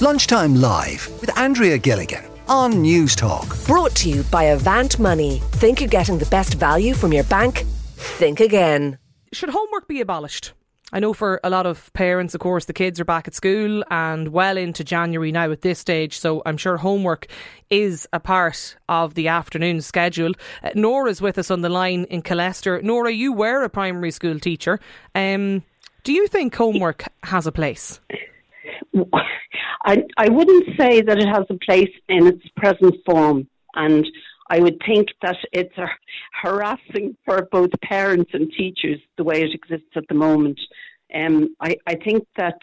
Lunchtime Live with Andrea Gilligan on Newstalk. Brought to you by Avant Money. Think you're getting the best value from your bank? Think again. Should homework be abolished? I know for a lot of parents, of course, the kids are back at school and well into January now at this stage, so I'm sure homework is a part of the afternoon schedule. Uh, Nora's with us on the line in Killester. Nora, you were a primary school teacher. Um, do you think homework has a place? I, I wouldn't say that it has a place in its present form, and I would think that it's harassing for both parents and teachers the way it exists at the moment. Um, I, I think that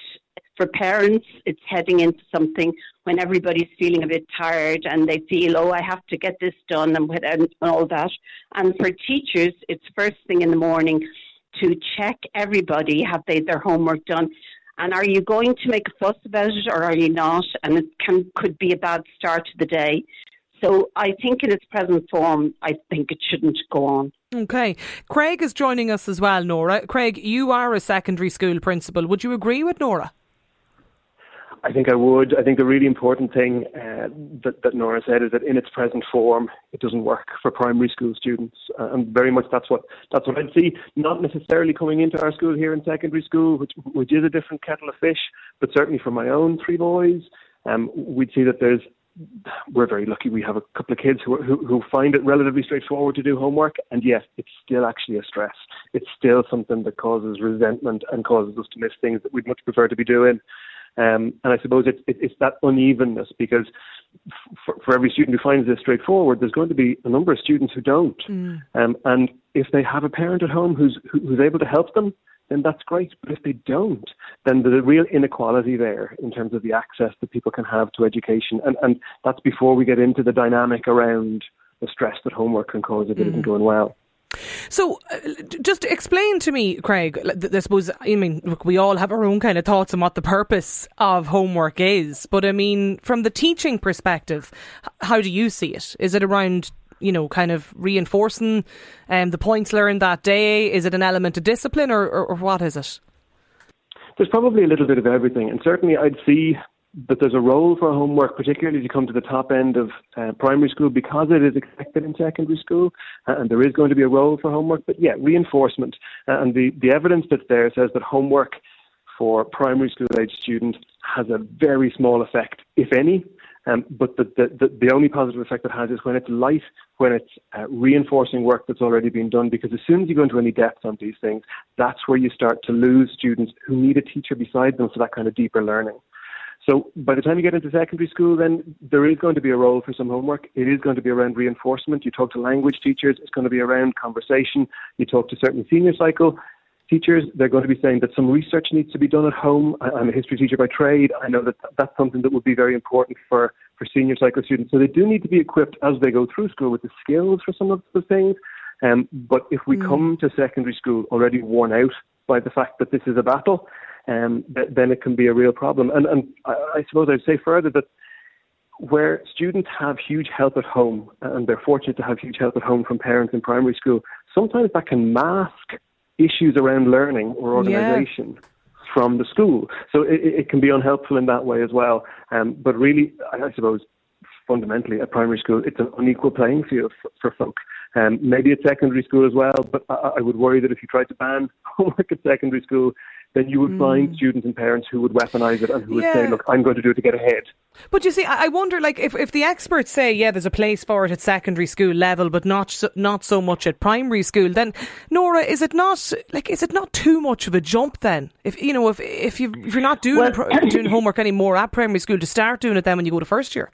for parents, it's heading into something when everybody's feeling a bit tired and they feel, oh, I have to get this done and, and all that. And for teachers, it's first thing in the morning to check everybody have they their homework done and are you going to make a fuss about it or are you not and it can could be a bad start to the day so I think in its present form, I think it shouldn't go on. Okay. Craig is joining us as well, Nora. Craig, you are a secondary school principal. Would you agree with Nora? I think I would. I think the really important thing uh, that, that Nora said is that in its present form, it doesn't work for primary school students, uh, and very much that's what that's what I'd see. Not necessarily coming into our school here in secondary school, which which is a different kettle of fish, but certainly for my own three boys, um, we'd see that there's we're very lucky. We have a couple of kids who, who, who find it relatively straightforward to do homework, and yes, it's still actually a stress. It's still something that causes resentment and causes us to miss things that we'd much prefer to be doing. Um, and I suppose it, it, it's that unevenness because for, for, every student who finds this straightforward, there's going to be a number of students who don't. Mm. Um, and if they have a parent at home who's who's able to help them, then that's great. But if they don't, then there's a real inequality there in terms of the access that people can have to education. And, and that's before we get into the dynamic around the stress that homework can cause if it mm. isn't going well. So, uh, just explain to me, Craig. I suppose I mean look, we all have our own kind of thoughts on what the purpose of homework is, but I mean, from the teaching perspective, how do you see it? Is it around you know, kind of reinforcing um, the points learned that day? Is it an element of discipline, or, or, or what is it? There's probably a little bit of everything, and certainly I'd see that there's a role for homework, particularly you come to the top end of uh, primary school, because it is expected in secondary school, and there is going to be a role for homework. But yeah, reinforcement, uh, and the, the evidence that's there says that homework for primary school age students has a very small effect, if any, um, but the, the, the, only positive effect it has is when it's light, when it's uh, reinforcing work that's already been done. Because as soon as you go into any depth on these things, that's where you start to lose students who need a teacher beside them for that kind of deeper learning. So by the time you get into secondary school, then there is going to be a role for some homework. It is going to be around reinforcement. You talk to language teachers, it's going to be around conversation. You talk to certain senior cycle teachers, they're going to be saying that some research needs to be done at home. I'm a history teacher by trade. I know that that's something that would be very important for, for senior cycle students. So they do need to be equipped as they go through school with the skills for some of the things. Um, but if we mm. come to secondary school already worn out by the fact that this is a battle, um, th- then it can be a real problem. And, and I, I suppose I'd say further that where students have huge help at home, and they're fortunate to have huge help at home from parents in primary school, sometimes that can mask issues around learning or organisation. Yeah. From the school, so it, it, can be unhelpful in that way as well. Um, but really, I suppose fundamentally at primary school, it's an unequal playing field for, for folk. Um, maybe at secondary school as well, but I, I, would worry that if you tried to ban homework at secondary school, then you would mm. find students and parents who would weaponize it and who yeah. would say, look, I'm going to do it to get ahead. But you see, I wonder, like, if, if the experts say, yeah, there's a place for it at secondary school level, but not so, not so much at primary school, then, Nora, is it not, like, is it not too much of a jump then? If, you know, if, if, you, if you're not doing, well, doing homework anymore at primary school, to start doing it then when you go to first year?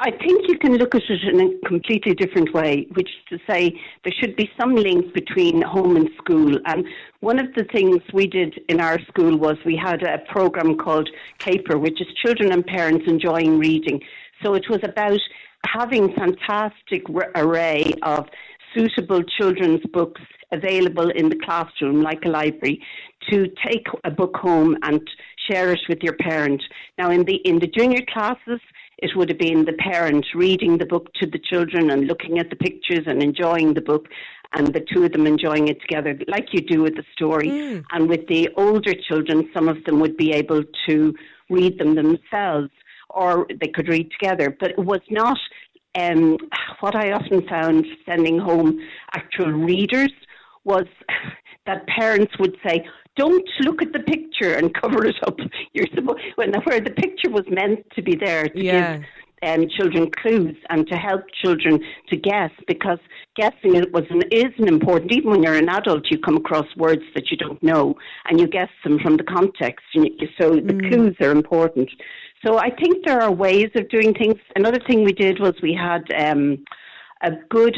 I think you can look at it in a completely different way, which is to say there should be some link between home and school. And one of the things we did in our school was we had a program called CAPER, which is Children and Parents Enjoying Reading. So it was about having fantastic array of suitable children's books available in the classroom, like a library, to take a book home and share it with your parent. Now, in the in the junior classes, it would have been the parent reading the book to the children and looking at the pictures and enjoying the book, and the two of them enjoying it together, like you do with the story. Mm. And with the older children, some of them would be able to read them themselves, or they could read together. But it was not um, what I often found sending home actual readers was that parents would say, "Don't look at the picture and cover it up." You're supposed when where the picture was meant to be there to Yeah. give um, children clues and to help children to guess because guessing it was an, is an important even when you're an adult you come across words that you don't know and you guess them from the context so the clues are important so I think there are ways of doing things another thing we did was we had um, a good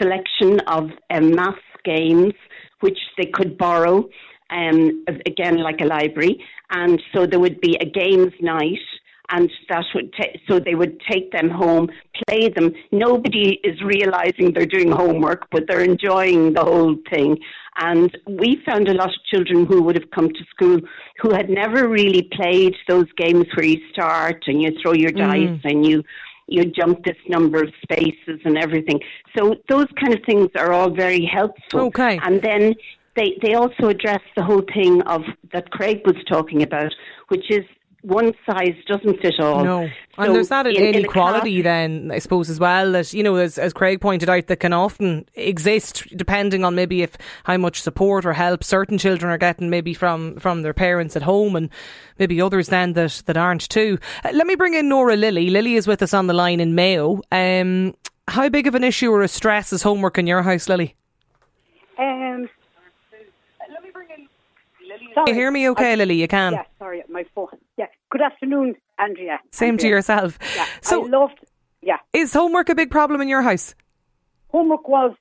selection of um, maths games which they could borrow um, again like a library and so there would be a games night and that would ta- so they would take them home, play them. Nobody is realizing they're doing homework, but they're enjoying the whole thing. And we found a lot of children who would have come to school who had never really played those games where you start and you throw your dice and you you jump this number of spaces and everything. So those kind of things are all very helpful. Okay. And then they they also address the whole thing of that Craig was talking about, which is one size doesn't fit all. No. So and there's that in- in inequality class- then, I suppose, as well, that, you know, as, as Craig pointed out, that can often exist depending on maybe if how much support or help certain children are getting maybe from, from their parents at home and maybe others then that, that aren't too. Uh, let me bring in Nora Lilly. Lily is with us on the line in Mayo. Um, how big of an issue or a stress is homework in your house, Lily? Um, Can sorry. you hear me okay, I- Lily? You can. Yeah, sorry, my phone. Yeah. Good afternoon, Andrea. Same to yourself. Yeah. So I loved. Yeah, is homework a big problem in your house? homework was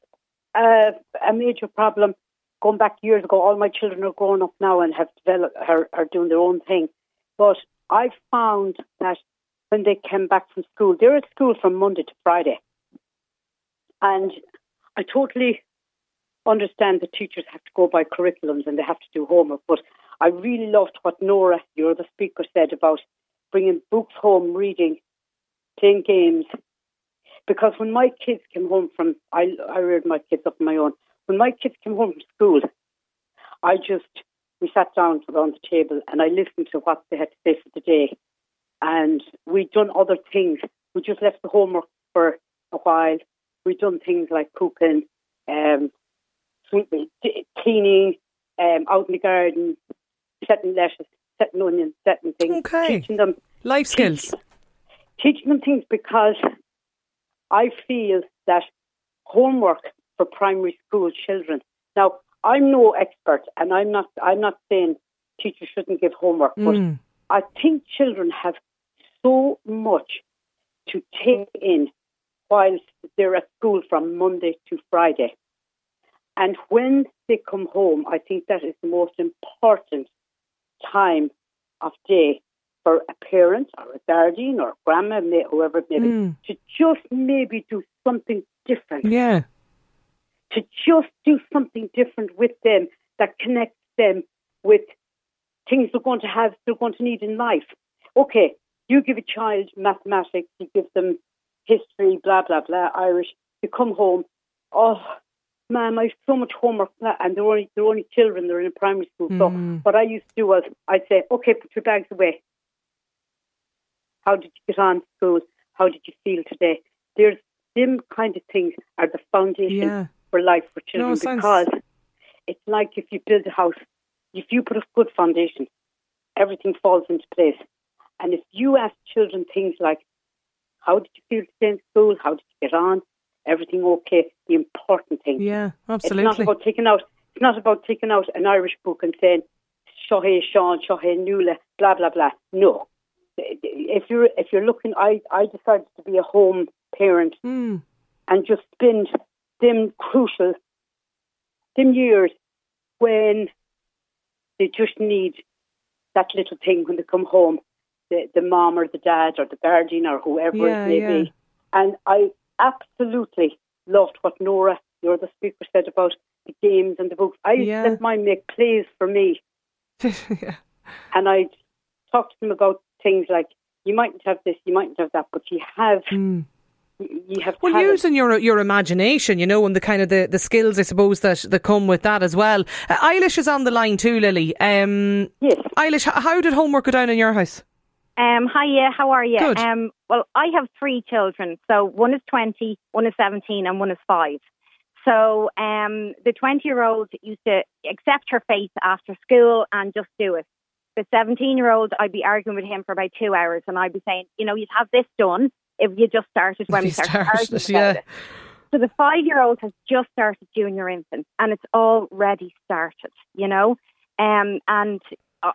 uh, a major problem. Going back years ago, all my children are grown up now and have developed, are, are doing their own thing. But I found that when they came back from school, they're at school from Monday to Friday, and I totally understand that teachers have to go by curriculums and they have to do homework. But I really loved what Nora, your other speaker, said about bringing books home, reading, playing games. Because when my kids came home from, I, I reared my kids up on my own. When my kids came home from school, I just, we sat down around the table and I listened to what they had to say for the day. And we'd done other things. We just left the homework for a while. We'd done things like cooking, um, sweeping, t- cleaning, um, out in the garden, setting lettuce, setting onions, setting things, Okay. teaching them Life skills. teaching them things because I feel that homework for primary school children. Now, I'm no expert, and I'm not. I'm not saying teachers shouldn't give homework, but Mm. I think children have so much to take in whilst they're at school from Monday to Friday. And when they come home, I think that is the most important time of day for a parent or a guardian or a grandma, whoever it may be, Mm. to just maybe do something different Yeah. to just do something different with them that connects them with things they're going to have, they're going to need in life. Okay, you give a child mathematics, you give them history, blah, blah, blah, Irish. You come home, oh, ma'am, I have so much homework, and they're only, they're only children, they're in a primary school. So Mm. what I used to do was I'd say, okay, put your bags away. How did you get on to school? How did you feel today? There's them kind of things are the foundation Yeah. for life for children No, sounds- because it's like if you build a house, if you put a good foundation, everything falls into place. And if you ask children things like, how did you feel today in school? How did you get on? Everything okay? The important thing. Yeah, absolutely. It's not about taking out. It's not about taking out an Irish book and saying Shohei Sean, Shohei Nula, blah blah blah. No, if you're if you're looking, I I decided to be a home parent Mm. and just spend them crucial them years when they just need that little thing when they come home, the the mom or the dad or the guardian or whoever Yeah, it may yeah. be. And I absolutely loved what Nora, your the speaker, said about the games and the books. I Yeah. let mine make plays for me yeah. and I'd talk to them about things like you mightn't have this, you mightn't have that, but you have. Mm. You have well, talent. using your your imagination, you know, and the kind of the, the skills, I suppose that, that come with that as well. Uh, Eilish is on the line too, Lily. Um, yes. Eilish, how did homework go down in your house? Um, hi, yeah, how are you? Good. Um, well, I have three children. So one is 20, one is 17, and one is five. So um, the 20 year old used to accept her fate after school and just do it. The 17 year old, I'd be arguing with him for about two hours and I'd be saying, you know, you'd have this done if you just started when If we started started, arguing about yeah. it. So the five year old has just started junior infant and it's already started, you know? Um, and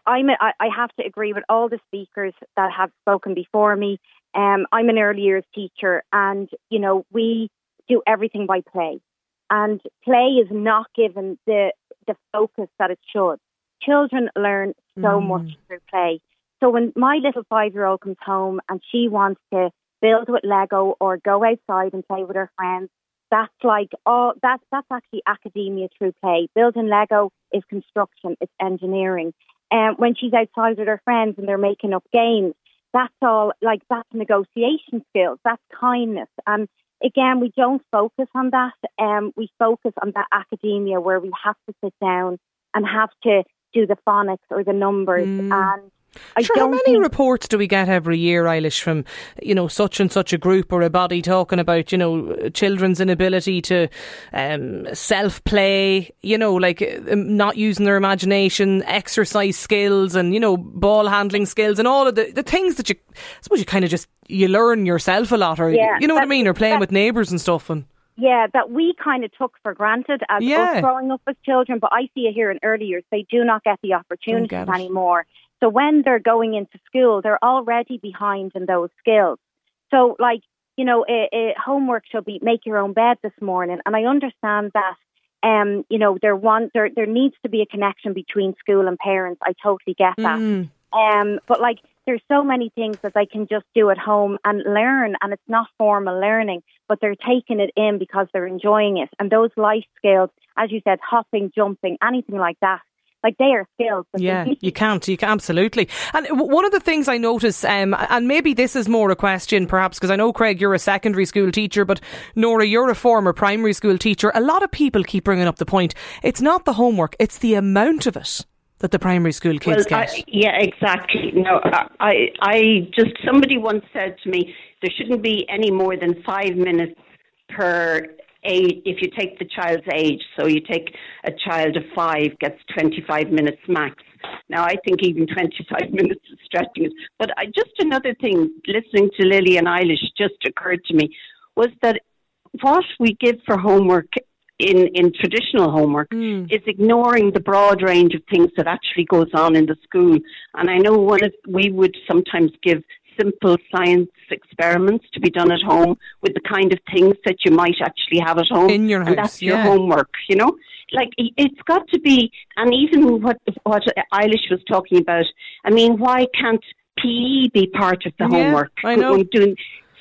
I'm a, I have to agree with all the speakers that have spoken before me. Um, I'm an early years teacher and, you know, we do everything by play. And play is not given the, the focus that it should. Children learn so Mm. much through play. So when my little five year old comes home and she wants to build with Lego or go outside and play with her friends, that's like oh that's that's actually academia through play. Building Lego is construction, it's engineering. And when she's outside with her friends and they're making up games, that's all like that's negotiation skills, that's kindness. And again, we don't focus on that. Um, we focus on that academia where we have to sit down and have to do the phonics or the numbers. Mm. And I sure, how many reports do we get every year, Eilish, from you know such and such a group or a body talking about you know children's inability to um, self play, you know, like um, not using their imagination, exercise skills, and you know ball handling skills, and all of the, the things that you I suppose you kind of just you learn yourself a lot, or Yeah, you know what I mean, or playing with neighbours and stuff, and Yeah, that we kind of took for granted as Yeah. us growing up as children, but I see it here in early years. They do not get the opportunities get anymore. So when they're going into school, they're already behind in those skills. So, like, you know, a, a homework should be make your own bed this morning. And I understand that, um, you know, there, want, there, there needs to be a connection between school and parents. I totally get that. Mm. Um, but like, there's so many things that they can just do at home and learn, and it's not formal learning, but they're taking it in because they're enjoying it. And those life skills, as you said, hopping, jumping, anything like that, like they are skills. Yeah, you can't. You can absolutely. And one of the things I notice, um, and maybe this is more a question, perhaps, because I know Craig, you're a secondary school teacher, but Nora, you're a former primary school teacher. A lot of people keep bringing up the point: it's not the homework; it's the amount of it that the primary school kids well, get. I, yeah, exactly. No, I, I just somebody once said to me there shouldn't be any more than five minutes per age if you take the child's age. So you take a child of five gets twenty five minutes max. Now I think even twenty five minutes is stretching it. But I, just another thing, listening to Lily and Eilish just occurred to me was that what we give for homework in, in traditional homework mm. is ignoring the broad range of things that actually goes on in the school. And I know one of we would sometimes give simple science experiments to be done at home with the kind of things that you might actually have at home. In your and house, that's your homework, you know? Like it's got to be, and even what what Eilish was talking about. I mean, why can't PE be part of the Yeah, homework? I know. Doing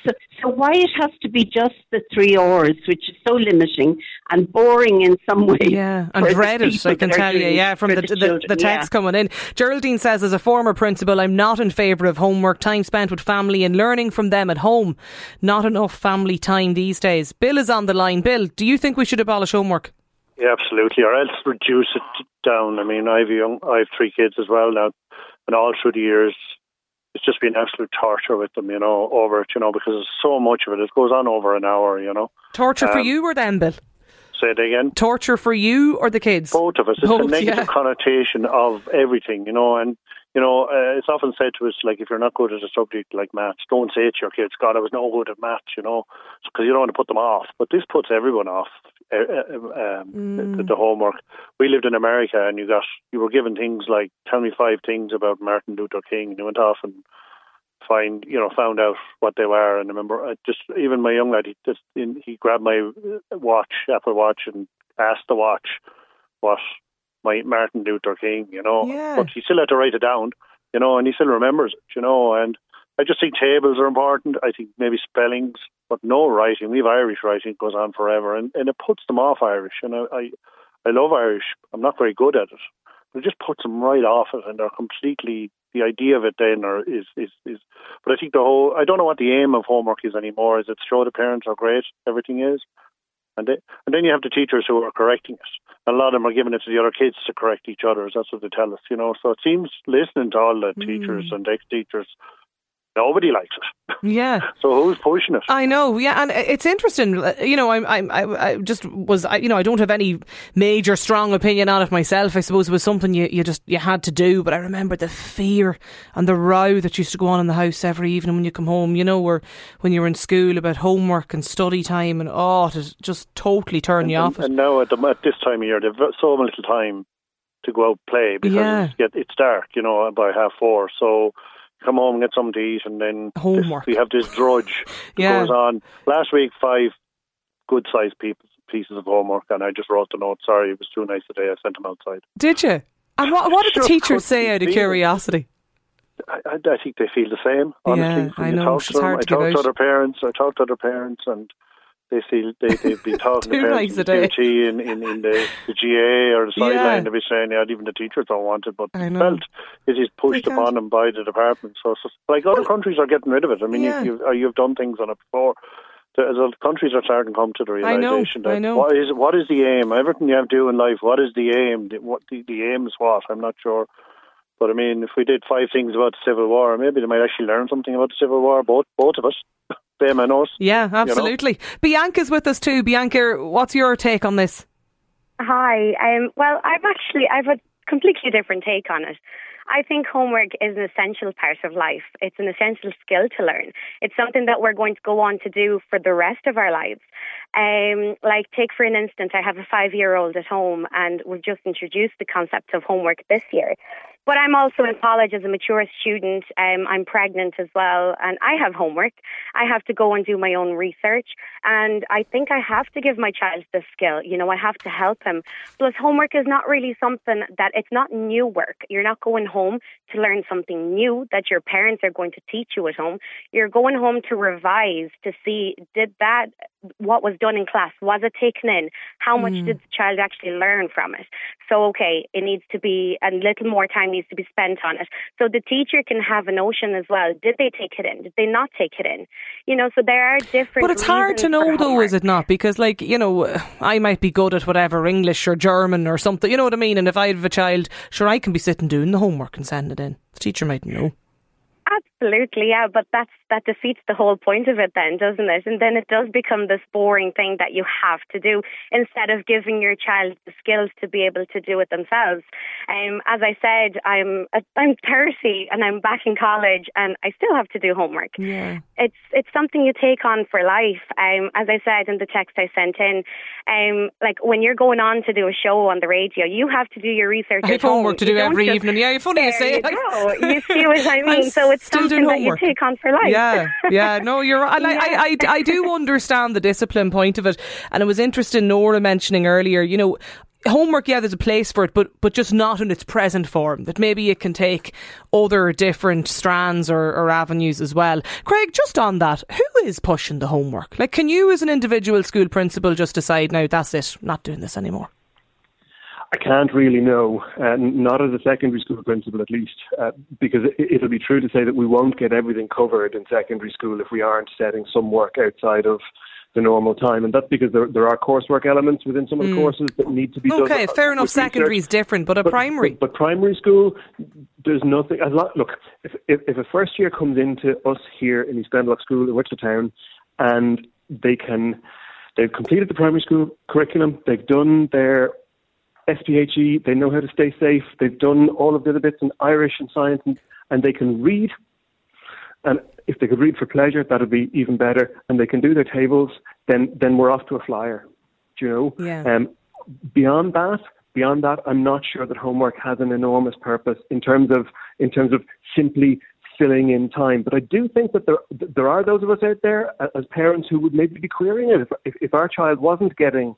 so, so why it has to be just the three R's, which is so limiting and boring in some way. Yeah, and for the dread it, people I can tell you. Yeah, from for the, the the, the, text yeah. coming in. Geraldine says, as a former principal, I'm not in favour of homework, time spent with family and learning from them at home. Not enough family time these days. Bill is on the line. Bill, do you think we should abolish homework? Yeah, absolutely, or else reduce it down. I mean, I've young, I have three kids as well now, and all through the years, it's just been absolute torture with them, you know, over it, you know, because there's so much of it. It goes on over an hour, you know. Torture for Um, you or them, Bill? Say it again. Torture for you or the kids? Both of us. It's Both, a negative yeah. connotation of everything, you know, and you know, uh, it's often said to us like, if you're not good at a subject like maths, don't say it to your kids. God, I was no good at maths, you know, because you don't want to put them off. But this puts everyone off. Uh, uh, um, Mm. the, the homework. We lived in America, and you got you were given things like tell me five things about Martin Luther King, and you went off and find you know found out what they were. And I remember uh, just even my young lad, he just in, he grabbed my watch, Apple Watch, and asked the watch what my Martin Luther King, you know. Yeah. But he still had to write it down, you know, and he still remembers it, you know. And I just think tables are important. I think maybe spellings, but no writing. We have Irish writing it goes on forever, and, and it puts them off Irish. And I, I I love Irish. I'm not very good at it, but it just puts them right off it, and they're completely the idea of it then or is, is is but I think the whole I don't know what the aim of homework is anymore. Is it to show the parents how great everything is? And, they, and then you have the teachers who are correcting it. A lot of them are giving it to the other kids to correct each other. That's what they tell us, you know. So it seems listening to all the mm. teachers and ex teachers Nobody likes it. Yeah. so who's pushing it? I know. Yeah, and it's interesting. You know, I'm, I'm, I, I just was. I, you know, I don't have any major strong opinion on it myself. I suppose it was something you, you just you had to do. But I remember the fear and the row that used to go on in the house every evening when you come home. You know, or when you were in school about homework and study time, and oh, to just totally turn and, you off. And, and now at, the, at this time of year, they've so little time to go out play because yeah. it's, it's dark. You know, by half four, so come home and get something to eat, and then homework. This, we have this drudge that yeah. goes on. Last week, five good sized pieces of homework, and I just wrote the note. Sorry, it was too nice today. I sent them outside. Did you? And what, what did the teachers say out of curiosity? I, I, think they feel the same. Honestly, yeah, I know. It's hard to I talk to other parents. I talk to other parents, and they see they they'd be talking about parents nice in, the in, in, in the, the GA or the sideline. Yeah. They'd be saying, yeah, even the teachers don't want it, but I know. felt it is pushed upon them by the department. So, so like other countries are getting rid of it. I mean, Yeah. you, you've, uh, you've done things on it before. The, the countries are starting to come to the realization I know, that I know. what is what is the aim? Everything you have to do in life, what is the aim? The- What the, the aim is what? I'm not sure. But I mean, if we did five things about the Civil War, maybe they might actually learn something about the Civil War. Both both of us, them and us. Yeah, absolutely. Bianca's with us too. Bianca, what's your take on this? Hi. Um, well, I've actually I've a completely different take on it. I think homework is an essential part of life. It's an essential skill to learn. It's something that we're going to go on to do for the rest of our lives. Um, like, take for an instance, I have a five year old at home, and we've just introduced the concept of homework this year. But I'm also in college as a mature student. Um, I'm pregnant as well, and I have homework. I have to go and do my own research, and I think I have to give my child this skill. You know, I have to help him. Plus, homework is not really something that it's not new work. You're not going home to learn something new that your parents are going to teach you at home. You're going home to revise to see did that what was done in class was it taken in? How much Mm. did the child actually learn from it? So, okay, it needs to be a little more time needs to be spent on it. So the teacher can have a notion as well. Did they take it in? Did they not take it in? You know, so there are different. But it's hard to know, though, is it not? Because, like, you know, I might be good at whatever English or German or something. You know what I mean? And if I have a child, sure, I can be sitting doing the homework and sending it in. The teacher might know. Absolutely, yeah, but that's that defeats the whole point of it then, doesn't it? And then it does become this boring thing that you have to do instead of giving your child the skills to be able to do it themselves. Um, as I said, I'm I'm 30 and I'm back in college and I still have to do homework. Yeah. It's it's something you take on for life. Um, as I said in the text I sent in, um, like when you're going on to do a show on the radio, you have to do your research. I have homework home. to do every just- evening. Yeah, you're funny you say you go. You see what I I'm mean? So it's doing that you homework. take on for life. Yeah, yeah, no, you're right. And I, I, I, I do understand the discipline point of it. And it was interesting, Nora mentioning earlier, you know, homework, yeah, there's a place for it, but, but just not in its present form. That maybe it can take other different strands or, or avenues as well. Craig, just on that, who is pushing the homework? Like, can you as an individual school principal just decide, now that's it, not doing this anymore? I can't really know, uh, not as a secondary school principal at least, uh, because it, it'll be true to say that we won't get everything covered in secondary school if we aren't setting some work outside of the normal time, and that's because there, there are coursework elements within some of the courses that need to be done. Hmm. Okay, fair enough. Secondary is different, but a primary. But, but primary school, there's nothing. Look, if, if if a first year comes into us here in East Glendalough School in Wicklow Town, and they can, they've completed the primary school curriculum, they've done their SPHE, they know how to stay safe, they've done all of the other bits in Irish and science, and, and they can read. And if they could read for pleasure, that would be even better. And they can do their tables, then then we're off to a flyer. Do you know? Yeah. Um, beyond that, beyond that, I'm not sure that homework has an enormous purpose in terms of in terms of simply filling in time. But I do think that there there are those of us out there uh, as parents who would maybe be querying it if if, if our child wasn't getting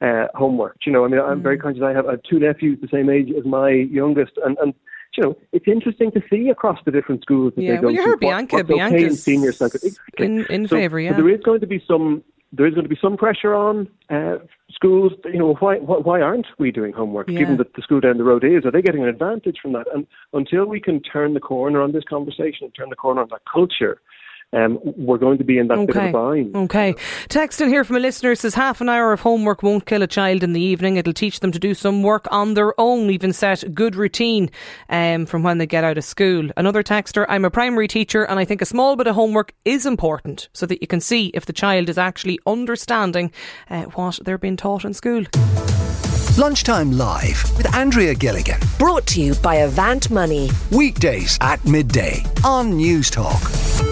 uh, homework. You know, I mean, I'm very conscious. I have, I have two nephews the same age as my youngest, and and you know, it's interesting to see across the different schools that Yeah, they go well, you to heard what- Bianca. what's okay in Bianca's senior psycho- exactly. in- in So- favour, so yeah. there is going to be some there is going to be some pressure on uh, schools. You know, why why aren't we doing homework? Yeah. Given that the school down the road is, are they getting an advantage from that? And until we can turn the corner on this conversation, and turn the corner on that culture, um, we're going to be in that bit of Okay. a bind. Okay. Text in here from a listener says half an hour of homework won't kill a child in the evening. It'll teach them to do some work on their own, even set a good routine um, from when they get out of school. Another texter, I'm a primary teacher and I think a small bit of homework is important so that you can see if the child is actually understanding uh, what they're being taught in school. Lunchtime Live with Andrea Gilligan. Brought to you by Avant Money. Weekdays at midday on Newstalk.